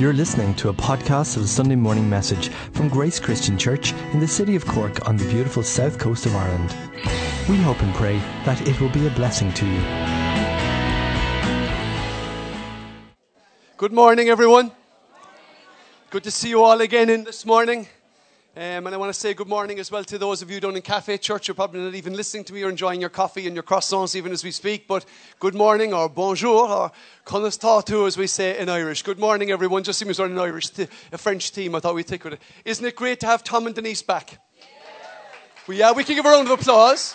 You're listening to a podcast of the Sunday morning message from Grace Christian Church in the city of Cork on the beautiful south coast of Ireland. We hope and pray that it will be a blessing to you. Good morning, everyone. Good to see you all again in this morning. Um, and I want to say good morning as well to those of you down in Cafe Church. You're probably not even listening to me or enjoying your coffee and your croissants even as we speak. But good morning or bonjour or konastatu as we say in Irish. Good morning, everyone. Just seems like an Irish, a French team. I thought we'd take with it. Isn't it great to have Tom and Denise back? Yeah. Well, yeah, we can give a round of applause.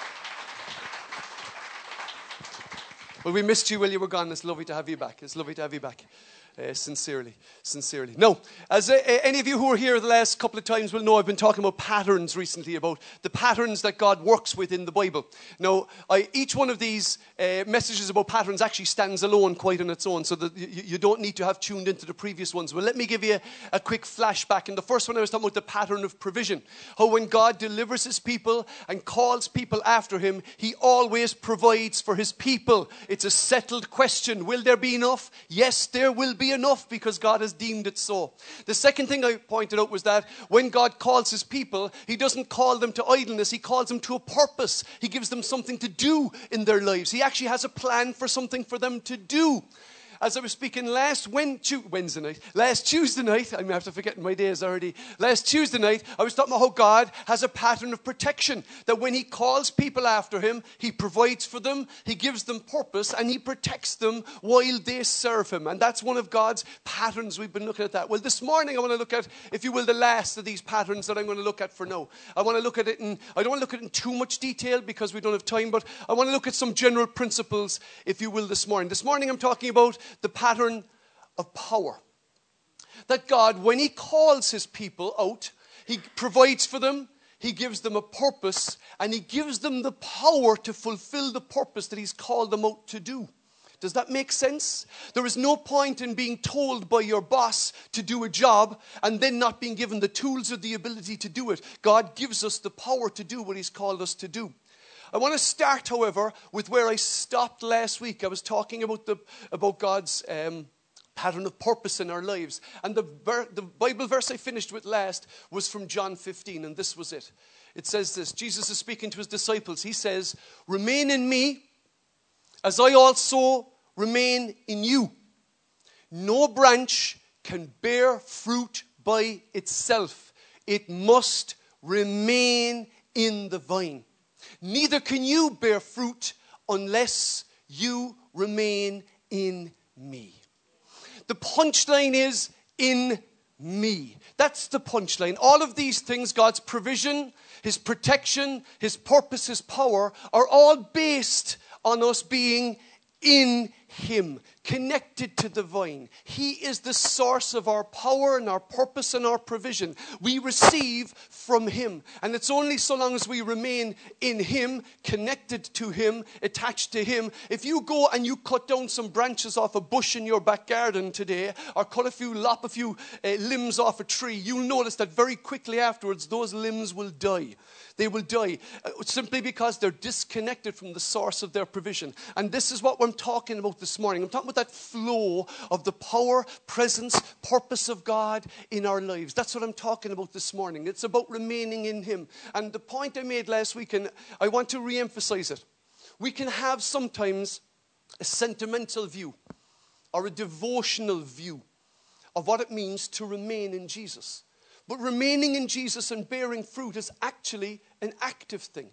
Well, we missed you while you were gone. It's lovely to have you back. It's lovely to have you back. Uh, sincerely, sincerely. No, as uh, any of you who were here the last couple of times will know, I've been talking about patterns recently, about the patterns that God works with in the Bible. Now, I, each one of these uh, messages about patterns actually stands alone quite on its own, so that you, you, don't need to have tuned into the previous ones. Well, let me give you a, a quick flashback. In the first one, I was talking about the pattern of provision. How when God delivers his people and calls people after him, he always provides for his people. It's a settled question. Will there be enough? Yes, there will be be enough because God has deemed it so. The second thing I pointed out was that when God calls his people, he doesn't call them to idleness, he calls them to a purpose. He gives them something to do in their lives. He actually has a plan for something for them to do as I was speaking last Wednesday night, last Tuesday night, I'm after forgetting my days already. Last Tuesday night, I was talking about how God has a pattern of protection. That when He calls people after Him, He provides for them, He gives them purpose, and He protects them while they serve Him. And that's one of God's patterns. We've been looking at that. Well, this morning I want to look at, if you will, the last of these patterns that I'm going to look at for now. I want to look at it in, I don't want to look at it in too much detail because we don't have time, but I want to look at some general principles, if you will, this morning. This morning I'm talking about the pattern of power. That God, when He calls His people out, He provides for them, He gives them a purpose, and He gives them the power to fulfill the purpose that He's called them out to do. Does that make sense? There is no point in being told by your boss to do a job and then not being given the tools or the ability to do it. God gives us the power to do what He's called us to do. I want to start, however, with where I stopped last week. I was talking about, the, about God's um, pattern of purpose in our lives. And the, the Bible verse I finished with last was from John 15, and this was it. It says this Jesus is speaking to his disciples. He says, Remain in me as I also remain in you. No branch can bear fruit by itself, it must remain in the vine. Neither can you bear fruit unless you remain in me. The punchline is in me. That's the punchline. All of these things, God's provision, His protection, His purpose, His power, are all based on us being in Him, connected to the vine. He is the source of our power and our purpose and our provision. We receive from Him. And it's only so long as we remain in Him, connected to Him, attached to Him. If you go and you cut down some branches off a bush in your back garden today, or cut a few, lop a few uh, limbs off a tree, you'll notice that very quickly afterwards, those limbs will die. They will die uh, simply because they're disconnected from the source of their provision. And this is what I'm talking about this morning. I'm talking about that flow of the power, presence, purpose of God in our lives. That's what I'm talking about this morning. It's about remaining in Him. And the point I made last week, and I want to re emphasize it. We can have sometimes a sentimental view or a devotional view of what it means to remain in Jesus. But remaining in Jesus and bearing fruit is actually an active thing.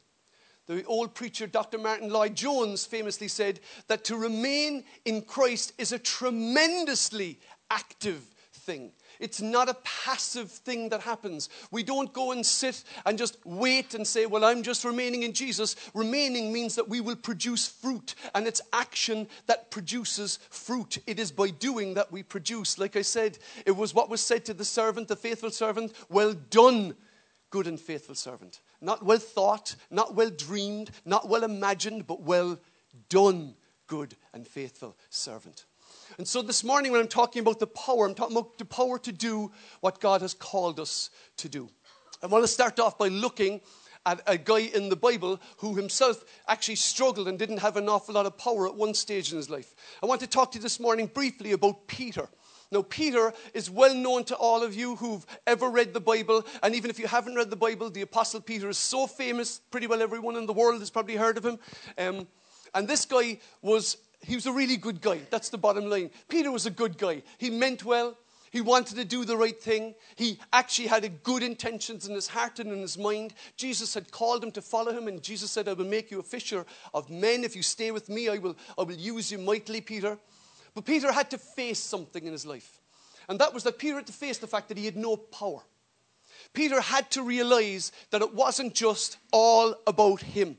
The old preacher Dr. Martyn Lloyd-Jones famously said that to remain in Christ is a tremendously active thing. It's not a passive thing that happens. We don't go and sit and just wait and say, Well, I'm just remaining in Jesus. Remaining means that we will produce fruit, and it's action that produces fruit. It is by doing that we produce. Like I said, it was what was said to the servant, the faithful servant, Well done, good and faithful servant. Not well thought, not well dreamed, not well imagined, but well done, good and faithful servant. And so this morning, when I'm talking about the power, I'm talking about the power to do what God has called us to do. I want to start off by looking at a guy in the Bible who himself actually struggled and didn't have an awful lot of power at one stage in his life. I want to talk to you this morning briefly about Peter. Now, Peter is well known to all of you who've ever read the Bible. And even if you haven't read the Bible, the Apostle Peter is so famous, pretty well everyone in the world has probably heard of him. Um, and this guy was, he was a really good guy. That's the bottom line. Peter was a good guy. He meant well. He wanted to do the right thing. He actually had good intentions in his heart and in his mind. Jesus had called him to follow him, and Jesus said, I will make you a fisher of men. If you stay with me, I will, I will use you mightily, Peter. But Peter had to face something in his life. And that was that Peter had to face the fact that he had no power. Peter had to realize that it wasn't just all about him.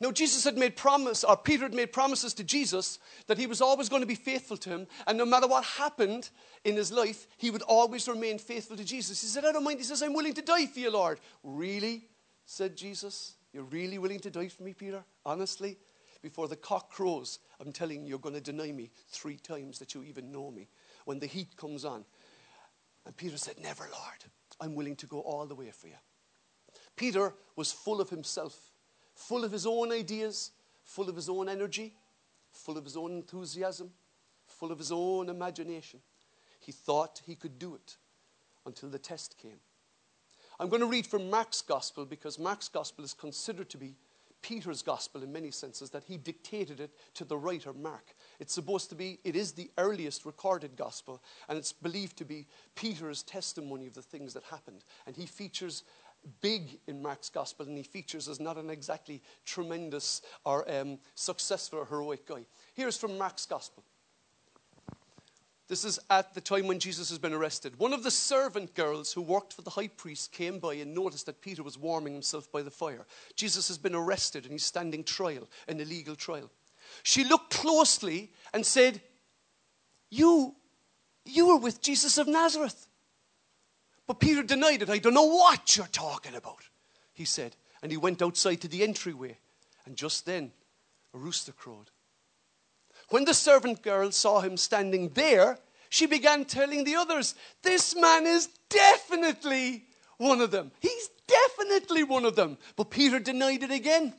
Now, Jesus had made promise, or Peter had made promises to Jesus that he was always going to be faithful to him, and no matter what happened in his life, he would always remain faithful to Jesus. He said, I don't mind. He says, I'm willing to die for you, Lord. Really? said Jesus. You're really willing to die for me, Peter? Honestly? Before the cock crows, I'm telling you, you're going to deny me three times that you even know me when the heat comes on. And Peter said, Never, Lord. I'm willing to go all the way for you. Peter was full of himself full of his own ideas, full of his own energy, full of his own enthusiasm, full of his own imagination. He thought he could do it until the test came. I'm going to read from Mark's gospel because Mark's gospel is considered to be Peter's gospel in many senses, that he dictated it to the writer Mark. It's supposed to be, it is the earliest recorded gospel, and it's believed to be Peter's testimony of the things that happened. And he features big in Mark's gospel, and he features as not an exactly tremendous or um, successful or heroic guy. Here's from Mark's gospel. This is at the time when Jesus has been arrested. One of the servant girls who worked for the high priest came by and noticed that Peter was warming himself by the fire. Jesus has been arrested and he's standing trial, an illegal trial. She looked closely and said, You, you were with Jesus of Nazareth. But Peter denied it. I don't know what you're talking about, he said. And he went outside to the entryway. And just then, a rooster crowed. When the servant girl saw him standing there, she began telling the others, This man is definitely one of them. He's definitely one of them. But Peter denied it again.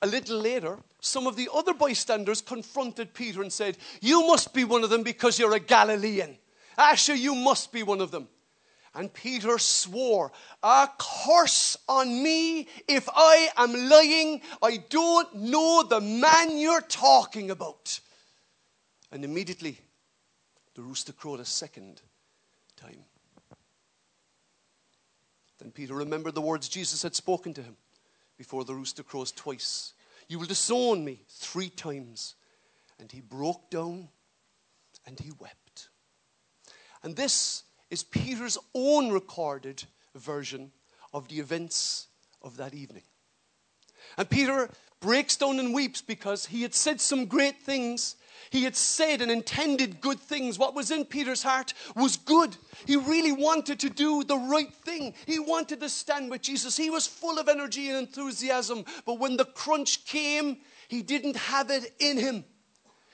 A little later, some of the other bystanders confronted Peter and said, You must be one of them because you're a Galilean. Asher, you must be one of them. And Peter swore, A curse on me if I am lying. I don't know the man you're talking about. And immediately, the rooster crowed a second time. Then Peter remembered the words Jesus had spoken to him before the rooster crows twice. You will disown me three times. And he broke down and he wept. And this is Peter's own recorded version of the events of that evening. And Peter breaks down and weeps because he had said some great things. He had said and intended good things. What was in Peter's heart was good. He really wanted to do the right thing. He wanted to stand with Jesus. He was full of energy and enthusiasm. But when the crunch came, he didn't have it in him.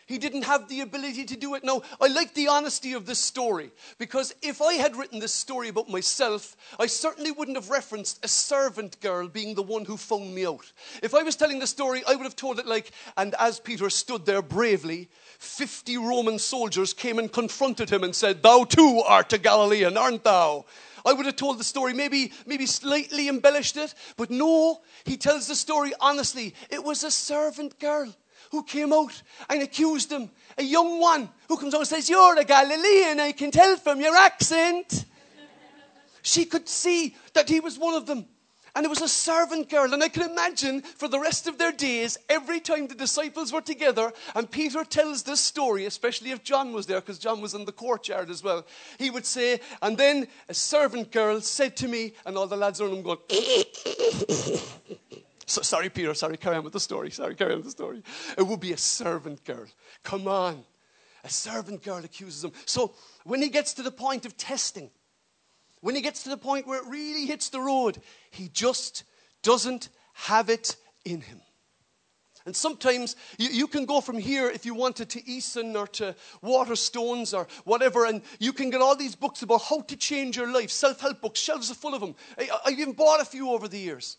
He didn't have the ability to do it. Now, I like the honesty of this story because if I had written this story about myself, I certainly wouldn't have referenced a servant girl being the one who found me out. If I was telling the story, I would have told it like, and as Peter stood there bravely, 50 Roman soldiers came and confronted him and said, Thou too art a Galilean, aren't thou? I would have told the story, maybe, maybe slightly embellished it, but no, he tells the story honestly. It was a servant girl who came out and accused him. A young one who comes out and says, You're a Galilean, I can tell from your accent. she could see that he was one of them. And it was a servant girl. And I can imagine for the rest of their days, every time the disciples were together, and Peter tells this story, especially if John was there, because John was in the courtyard as well, he would say, And then a servant girl said to me, and all the lads around him going, So, sorry, Peter, sorry, carry on with the story. Sorry, carry on with the story. It would be a servant girl. Come on. A servant girl accuses him. So when he gets to the point of testing, when he gets to the point where it really hits the road, he just doesn't have it in him. And sometimes you, you, can go from here if you wanted to Eason or to Waterstones or whatever, and you can get all these books about how to change your life, self help books, shelves are full of them. I, I've even bought a few over the years.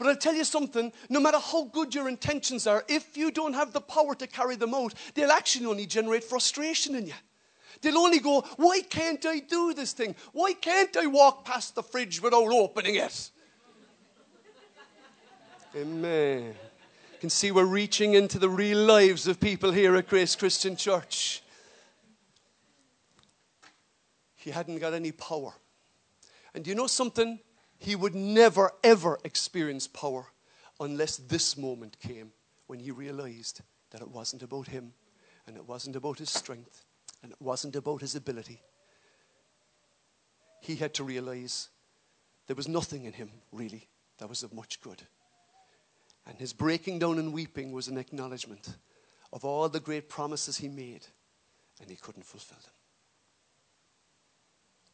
But I'll tell you something no matter how good your intentions are, if you don't have the power to carry them out, they'll actually only generate frustration in you. They'll only go, Why can't I do this thing? Why can't I walk past the fridge without opening it? Amen. You can see we're reaching into the real lives of people here at Grace Christian Church. He hadn't got any power. And you know something? He would never, ever experience power unless this moment came when he realized that it wasn't about him and it wasn't about his strength and it wasn't about his ability. He had to realize there was nothing in him, really, that was of much good. And his breaking down and weeping was an acknowledgement of all the great promises he made, and he couldn't fulfill them.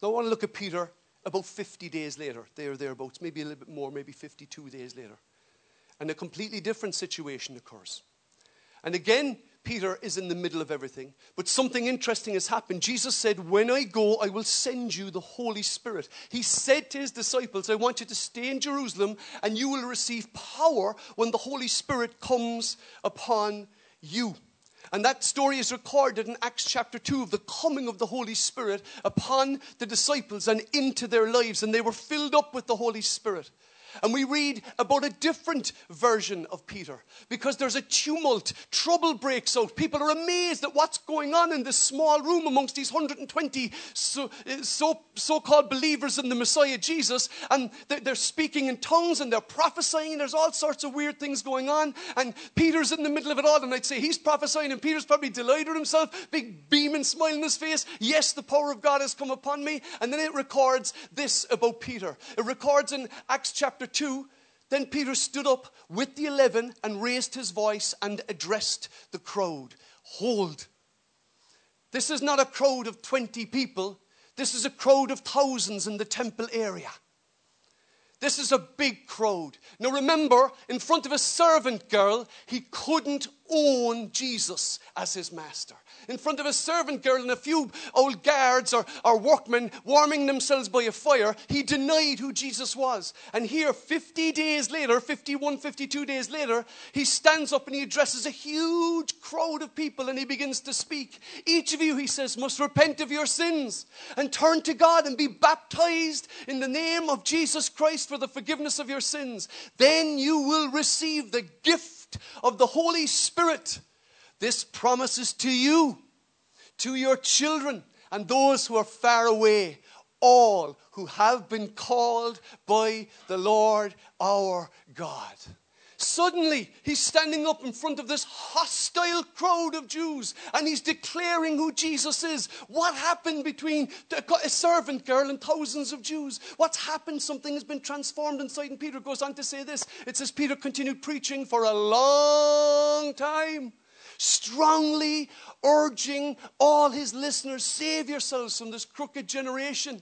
Now, I want to look at Peter about 50 days later, there, thereabouts, maybe a little bit more, maybe 52 days later. And a completely different situation occurs. And again, Peter is in the middle of everything. But something interesting has happened. Jesus said, When I go, I will send you the Holy Spirit. He said to his disciples, I want you to stay in Jerusalem, and you will receive power when the Holy Spirit comes upon you. And that story is recorded in Acts chapter 2 of the coming of the Holy Spirit upon the disciples and into their lives. And they were filled up with the Holy Spirit. And we read about a different version of Peter because there's a tumult, trouble breaks out. People are amazed at what's going on in this small room amongst these 120 so, so, so-called believers in the Messiah Jesus. And they're speaking in tongues and they're prophesying. And there's all sorts of weird things going on. And Peter's in the middle of it all. And I'd say he's prophesying and Peter's probably delighted himself, big beam and smile on his face. Yes, the power of God has come upon me. And then it records this about Peter. It records in Acts chapter chapter 2, then Peter stood up with the eleven and raised his voice and addressed the crowd Hold. This is not a crowd of 20 people, this is a crowd of thousands in the temple area. This is a big crowd. Now remember, in front of a servant girl, he couldn't own Jesus as his master in front of a servant girl and a few old guards or, or workmen warming themselves by a fire, he denied who Jesus was. And here, 50 days later, 51, 52 days later, he stands up and he addresses a huge crowd of people and he begins to speak. Each of you, he says, must repent of your sins and turn to God and be baptized in the name of Jesus Christ for the forgiveness of your sins. Then you will receive the gift of the Holy Spirit. This promises to you, to your children, and those who are far away, all who have been called by the Lord our God. Suddenly, he's standing up in front of this hostile crowd of Jews and he's declaring who Jesus is. What happened between a servant girl and thousands of Jews? What's happened? Something has been transformed inside. And Peter goes on to say this it says, Peter continued preaching for a long time strongly urging all his listeners save yourselves from this crooked generation.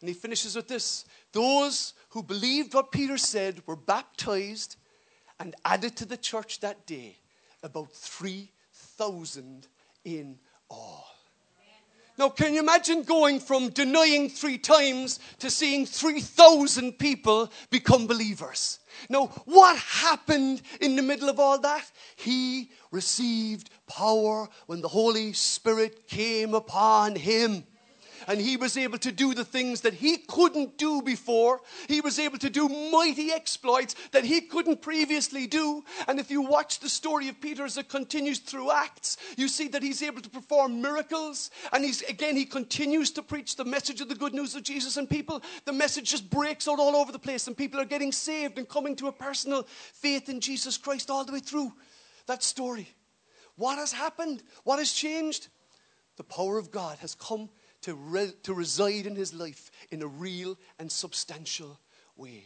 And he finishes with this those who believed what Peter said were baptized and added to the church that day, about 3,000 in all. Now, can you imagine going from denying three times to seeing 3,000 people become believers? Now, what happened in the middle of all that? He received power when the Holy Spirit came upon him and he was able to do the things that he couldn't do before. He was able to do mighty exploits that he couldn't previously do. And if you watch the story of Peter as it continues through Acts, you see that he's able to perform miracles. And he's again, he continues to preach the message of the good news of Jesus. And people, the message just breaks out all over the place, and people are getting saved and coming to a personal faith in Jesus Christ all the way through that story. What has happened? What has changed? The power of God has come to, re- to reside in his life in a real and substantial way.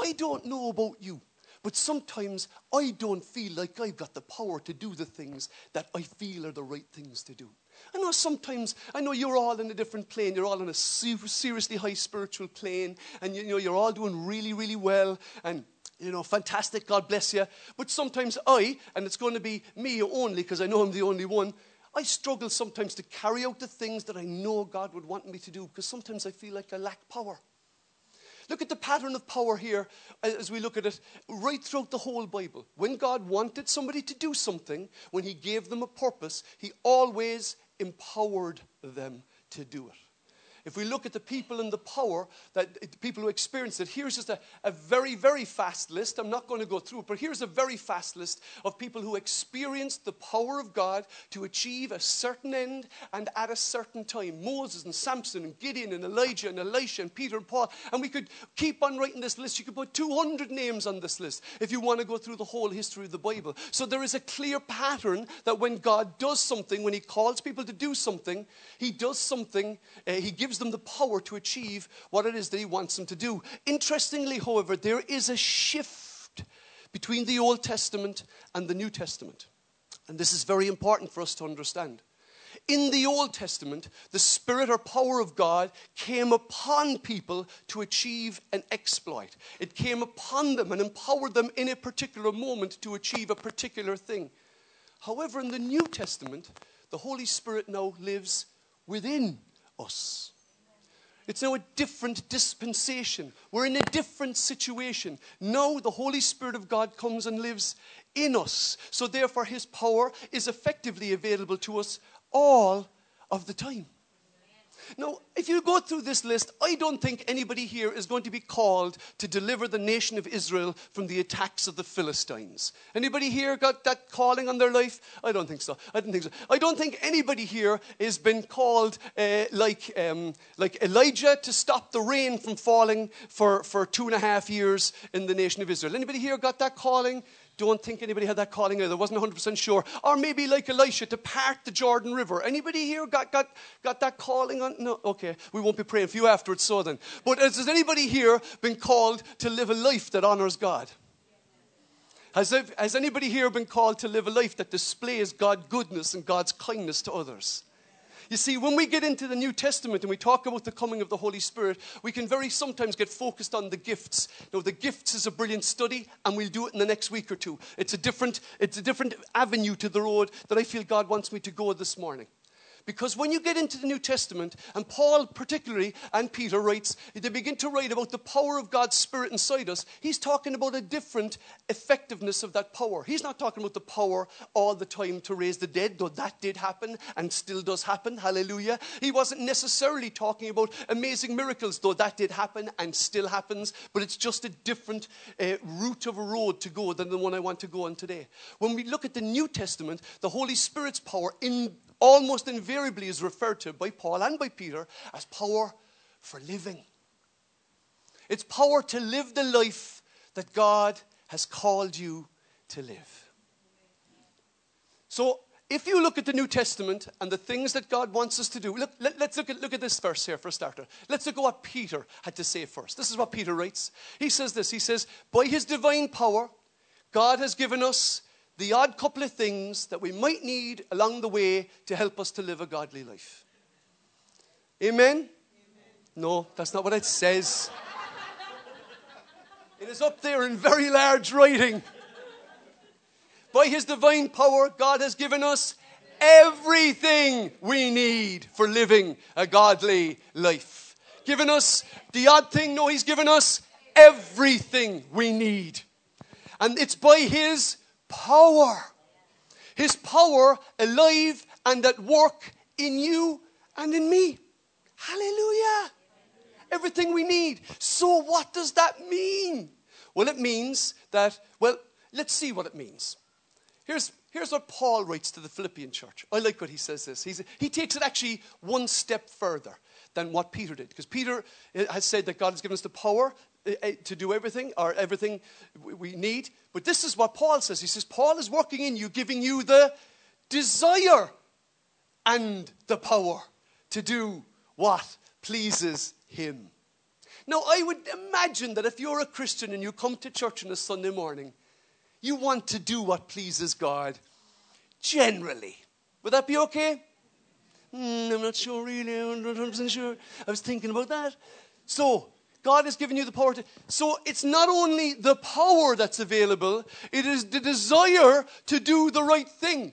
I don't know about you, but sometimes I don't feel like I've got the power to do the things that I feel are the right things to do. I know sometimes, I know you're all in a different plane. You're all on a super, seriously high spiritual plane, and you know, you're all doing really, really well, and you know, fantastic, God bless you. But sometimes I, and it's going to be me only because I know I'm the only one, I struggle sometimes to carry out the things that I know God would want me to do because sometimes I feel like I lack power. Look at the pattern of power here as we look at it right throughout the whole Bible. When God wanted somebody to do something, when He gave them a purpose, He always empowered them to do it. If we look at the people and the power that the people who experienced it, here's just a, a very, very fast list. I'm not going to go through it, but here's a very fast list of people who experienced the power of God to achieve a certain end and at a certain time. Moses and Samson and Gideon and Elijah and Elisha and Peter and Paul. And we could keep on writing this list. You could put 200 names on this list if you want to go through the whole history of the Bible. So there is a clear pattern that when God does something, when He calls people to do something, He does something, uh, He gives gives them the power to achieve what it is that He wants them to do. Interestingly, however, there is a shift between the Old Testament and the New Testament. And this is very important for us to understand. In the Old Testament, the Spirit or power of God came upon people to achieve an exploit. It came upon them and empowered them in a particular moment to achieve a particular thing. However, in the New Testament, the Holy Spirit now lives within us. It's now a different dispensation. We're in a different situation. Now the Holy Spirit of God comes and lives in us. So, therefore, His power is effectively available to us all of the time. Now, if you go through this list, I don't think anybody here is going to be called to deliver the nation of Israel from the attacks of the Philistines. Anybody here got that calling on their life? I don't think so. I don't think so. I don't think anybody here has been called uh, like, um, like Elijah to stop the rain from falling for, for two and a half years in the nation of Israel. Anybody here got that calling? Don't think anybody had that calling either. Wasn't 100% sure. Or maybe like Elisha to part the Jordan River. Anybody here got, got, got that calling on? No? Okay. We won't be praying for you afterwards, so then. But has anybody here been called to live a life that honors God? Has, has anybody here been called to live a life that displays God's goodness and God's kindness to others? You see, when we get into the New Testament and we talk about the coming of the Holy Spirit, we can very sometimes get focused on the gifts. Now, the gifts is a brilliant study, and we'll do it in the next week or two. It's a different, it's a different avenue to the road that I feel God wants me to go this morning. Because when you get into the New Testament, and Paul particularly and Peter writes, they begin to write about the power of God's Spirit inside us. He's talking about a different effectiveness of that power. He's not talking about the power all the time to raise the dead, though that did happen and still does happen. Hallelujah. He wasn't necessarily talking about amazing miracles, though that did happen and still happens, but it's just a different uh, route of a road to go than the one I want to go on today. When we look at the New Testament, the Holy Spirit's power in almost invariably is referred to by Paul and by Peter as power for living. It's power to live the life that God has called you to live. So, if you look at the New Testament and the things that God wants us to do, look, let, us look at, look at this verse here for a starter. Let's look at what Peter had to say first. This is what Peter writes. He says this He says, By his divine power, God has given us the odd couple of things that we might need along the way to help us to live a godly life. Amen? Amen. No, that's not what it says. it is up there in very large writing. By His divine power, God has given us everything we need for living a godly life. Given us the odd thing, no, He's given us everything we need. And it's by His power. His power alive and at work in you and in me. Hallelujah. Everything we need. So, what does that mean? Well, it means that, well, let's see what it means. Here's, here's what Paul writes to the Philippian church. I like what he says this. He's, he takes it actually one step further than what Peter did. Because Peter eh, has said that God has given us the power to do everything or everything we need. But this is what Paul says. He says, Paul is working in you, giving you the desire and the power to do what pleases him. Now, I would imagine that if you're a Christian and you come to church on a Sunday morning, you want to do what pleases God generally. Would that be okay? Mm, I'm not sure really. I'm not 100% sure. I was thinking about that. So, God has given you the power to. So, it's not only the power that's available, it is the desire to do the right thing.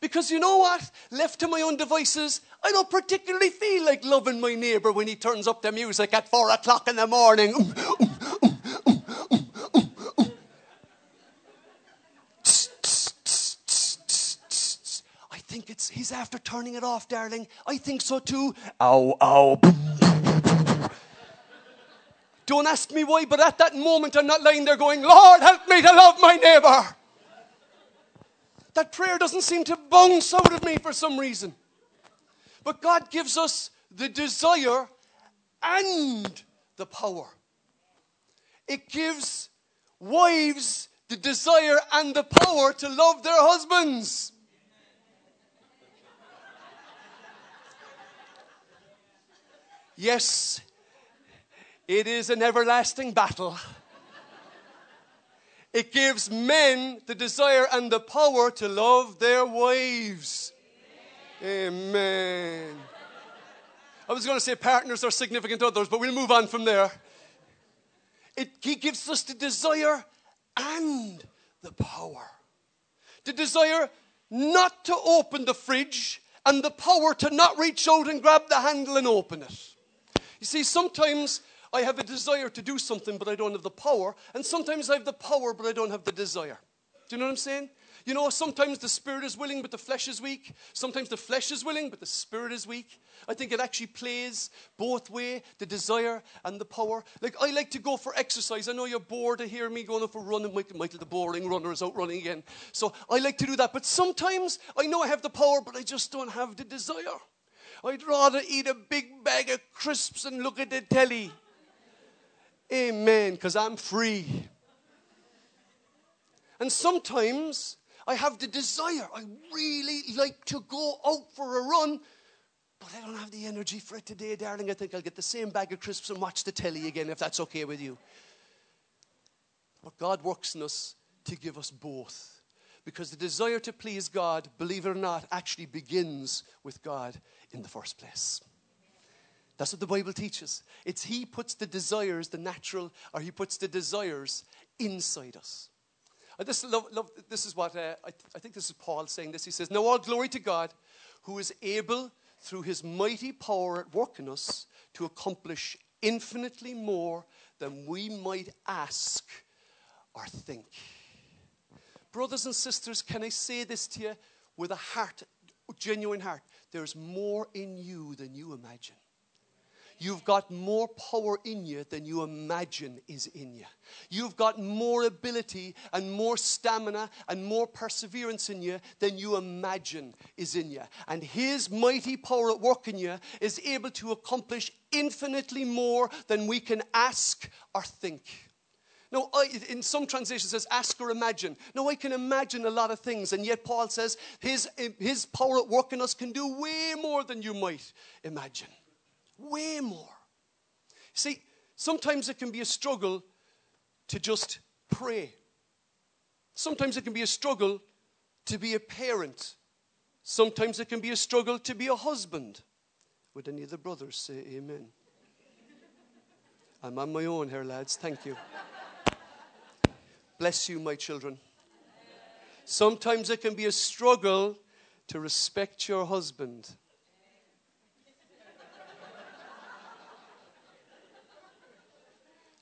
Because you know what? Left to my own devices, I don't particularly feel like loving my neighbor when he turns up the music at four o'clock in the morning. I think it's, he's after turning it off, darling. I think so too. Ow, ow. Don't ask me why, but at that moment I'm not lying there going, Lord, help me to love my neighbor. That prayer doesn't seem to bounce out of me for some reason. But God gives us the desire and the power. It gives wives the desire and the power to love their husbands. Yes, it is an everlasting battle. It gives men the desire and the power to love their wives. Amen. I was going to say partners or significant others, but we'll move on from there. It, he gives us the desire and the power. The desire not to open the fridge and the power to not reach out and grab the handle and open it. You see, sometimes I have a desire to do something, but I don't have the power. And sometimes I have the power, but I don't have the desire. Do you know what I'm saying? You know, sometimes the spirit is willing, but the flesh is weak. Sometimes the flesh is willing, but the spirit is weak. I think it actually plays both way, the desire and the power. Like, I like to go for exercise. I know you're bored to hear me going off for running. Michael, Michael, the boring runner, is out running again. So I like to do that. But sometimes I know I have the power, but I just don't have the desire. I'd rather eat a big bag of crisps and look at the telly. Amen, because I'm free. And sometimes I have the desire. I really like to go out for a run, but I don't have the energy for it today, darling. I think I'll get the same bag of crisps and watch the telly again if that's okay with you. But God works in us to give us both. Because the desire to please God, believe it or not, actually begins with God in the first place. That's what the Bible teaches. It's He puts the desires, the natural, or He puts the desires inside us. this, love, love, this is what uh, I, I think this is Paul saying this. He says, Now all glory to God who is able through his mighty power at work in us to accomplish infinitely more than we might ask or think. Brothers and sisters, can I say this to you with a heart, genuine heart? There's more in you than you imagine. You've got more power in you than you imagine is in you. You've got more ability and more stamina and more perseverance in you than you imagine is in you. And His mighty power at work in you is able to accomplish infinitely more than we can ask or think. No, I, in some translations it says ask or imagine. No, I can imagine a lot of things, and yet Paul says his, his power at work in us can do way more than you might imagine. Way more. See, sometimes it can be a struggle to just pray. Sometimes it can be a struggle to be a parent. Sometimes it can be a struggle to be a husband. Would any of the brothers say amen? I'm on my own here, lads. Thank you. Bless you, my children. Sometimes it can be a struggle to respect your husband.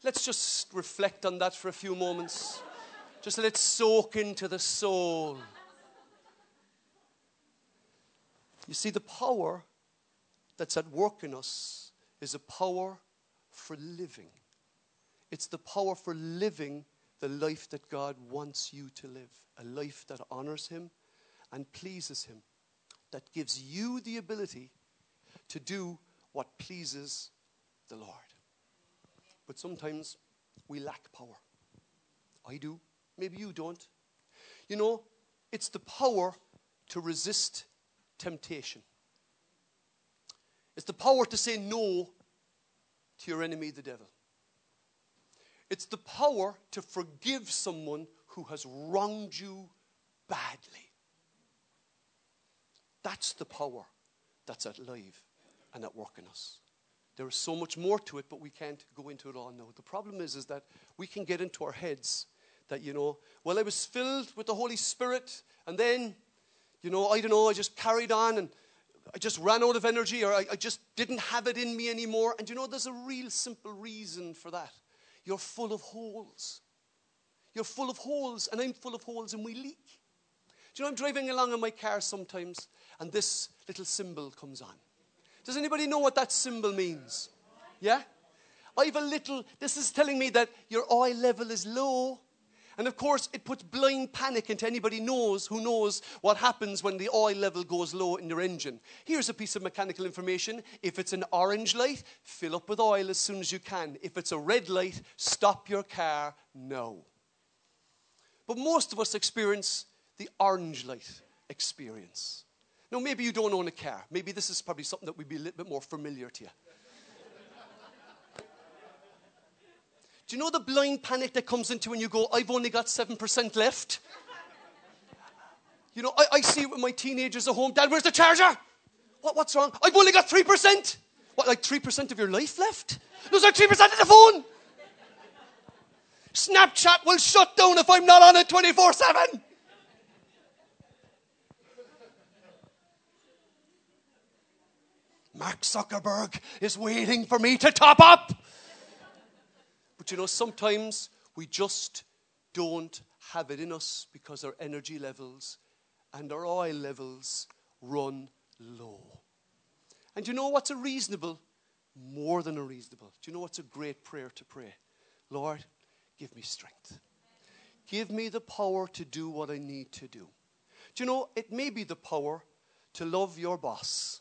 Let's just reflect on that for a few moments. Just let it soak into the soul. You see, the power that's at work in us is a power for living. It's the power for living the life that God wants you to live, a life that honors Him and pleases Him, that gives you the ability to do what pleases the Lord. But sometimes we lack power. I do. Maybe you don't. You know, it's the power to resist temptation. It's the power to say no to your enemy, the devil. It's the power to forgive someone who has wronged you badly. That's the power that's at and at work in us. There is so much more to it, but we can't go into it all now. The problem is, is that we can get into our heads that, you know, well, I was filled with the Holy Spirit, and then, you know, I don't know, I just carried on and I just ran out of energy or I, I just didn't have it in me anymore. And you know, there's a real simple reason for that. You're full of holes. You're full of holes, and I'm full of holes, and we leak. Do you know, I'm driving along in my car sometimes, and this little symbol comes on. Does anybody know what that symbol means? Yeah? I have a little, this is telling me that your oil level is low. And of course, it puts blind panic into anybody knows who knows what happens when the oil level goes low in your engine. Here's a piece of mechanical information. If it's an orange light, fill up with oil as soon as you can. If it's a red light, stop your car now. But most of us experience the orange light experience. Now, maybe you don't own a car. Maybe this is probably something that would be a little bit more familiar to you. Do you know the blind panic that comes into when you go, I've only got 7% left? You know, I, I see it with my teenagers at home. Dad, where's the charger? What, what's wrong? I've only got 3%. What, like 3% of your life left? Those are 3% of the phone. Snapchat will shut down if I'm not on it 24 7. Mark Zuckerberg is waiting for me to top up. But you know, sometimes we just don't have it in us because our energy levels and our oil levels run low. And you know what's a reasonable? More than a reasonable. Do you know what's a great prayer to pray? Lord, give me strength. Give me the power to do what I need to do. Do you know, it may be the power to love your boss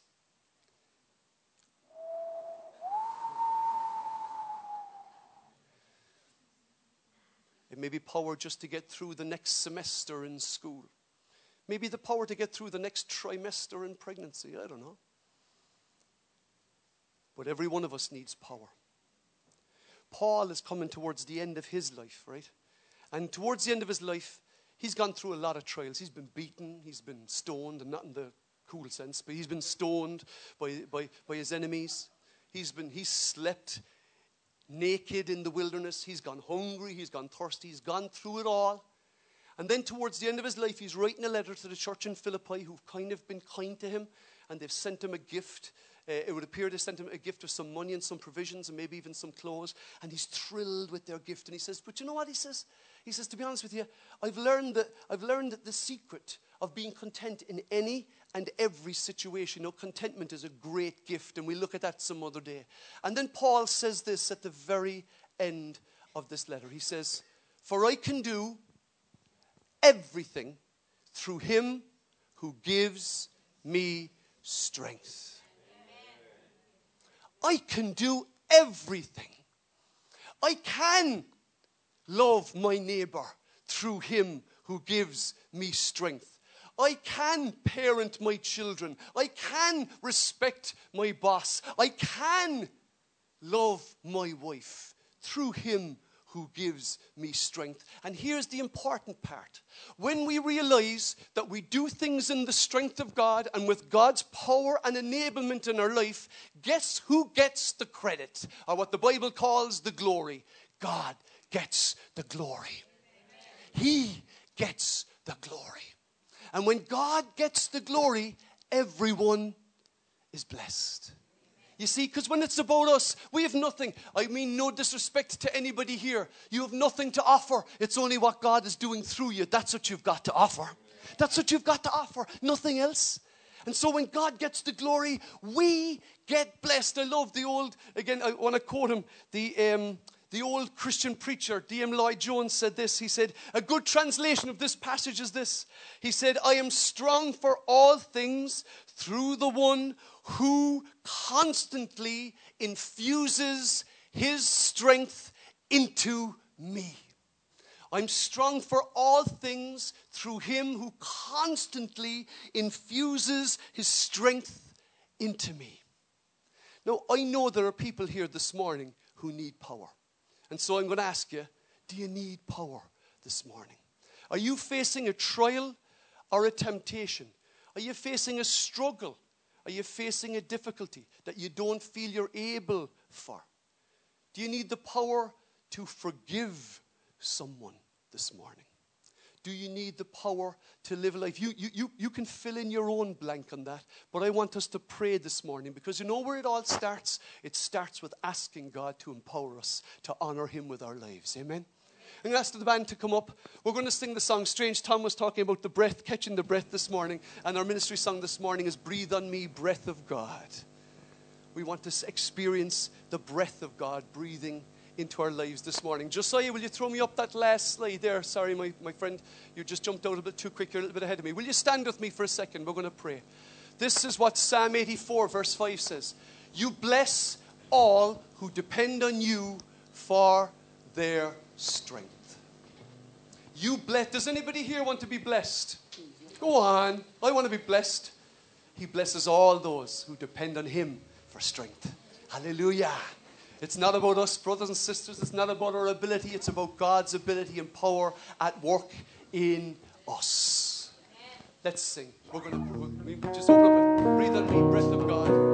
It may be power just to get through the next semester in school. Maybe the power to get through the next trimester in pregnancy. I don't know. But every one of us needs power. Paul is coming towards the end of his life, right? And towards the end of his life, he's gone through a lot of trials. He's been beaten, he's been stoned, and not in the cool sense, but he's been stoned by, by, by his enemies. He's been, he's slept naked in the wilderness. He's gone hungry. He's gone thirsty. He's gone through it all. And then towards the end of his life, he's writing a letter to the church in Philippi who've kind of been kind to him and they've sent him a gift. Uh, it would appear they sent him a gift of some money and some provisions and maybe even some clothes. And he's thrilled with their gift. And he says, But you know what? He says, he says, To be honest with you, I've learned that, I've learned that the secret of being content in any and every situation. You know, contentment is a great gift, and we look at that some other day. And then Paul says this at the very end of this letter. He says, For I can do everything through him who gives me strength. I can do everything. I can love my neighbor through him who gives me strength. I can parent my children. I can respect my boss. I can love my wife through him who gives me strength. And here's the important part. When we realize that we do things in the strength of God and with God's power and enablement in our life, guess who gets the credit? Or what the Bible calls the glory? God gets the glory. He gets the glory. And when God gets the glory, everyone is blessed. You see, because when it's about us, we have nothing. I mean, no disrespect to anybody here. You have nothing to offer. It's only what God is doing through you. That's what you've got to offer. That's what you've got to offer. Nothing else. And so when God gets the glory, we get blessed. I love the old, again, I want to quote him, the, um, the old Christian preacher, D.M. Lloyd Jones, said this. He said, A good translation of this passage is this. He said, I am strong for all things through the one who constantly infuses his strength into me. I'm strong for all things through him who constantly infuses his strength into me. Now, I know there are people here this morning who need power. And so I'm going to ask you do you need power this morning? Are you facing a trial or a temptation? Are you facing a struggle? Are you facing a difficulty that you don't feel you're able for? Do you need the power to forgive someone this morning? Do you need the power to live a life? You, you, you, you can fill in your own blank on that, but I want us to pray this morning because you know where it all starts? It starts with asking God to empower us to honor Him with our lives. Amen? I'm going to ask the band to come up. We're going to sing the song. Strange Tom was talking about the breath, catching the breath this morning. And our ministry song this morning is Breathe on Me, Breath of God. We want to experience the breath of God breathing into our lives this morning. Josiah, will you throw me up that last slide there? Sorry, my, my friend, you just jumped out a bit too quick. You're a little bit ahead of me. Will you stand with me for a second? We're going to pray. This is what Psalm 84, verse 5 says You bless all who depend on you for their strength. You bless. Does anybody here want to be blessed? Go on. I want to be blessed. He blesses all those who depend on Him for strength. Hallelujah. It's not about us, brothers and sisters. It's not about our ability. It's about God's ability and power at work in us. Let's sing. We're going to we just open up and breathe on me, breath of God.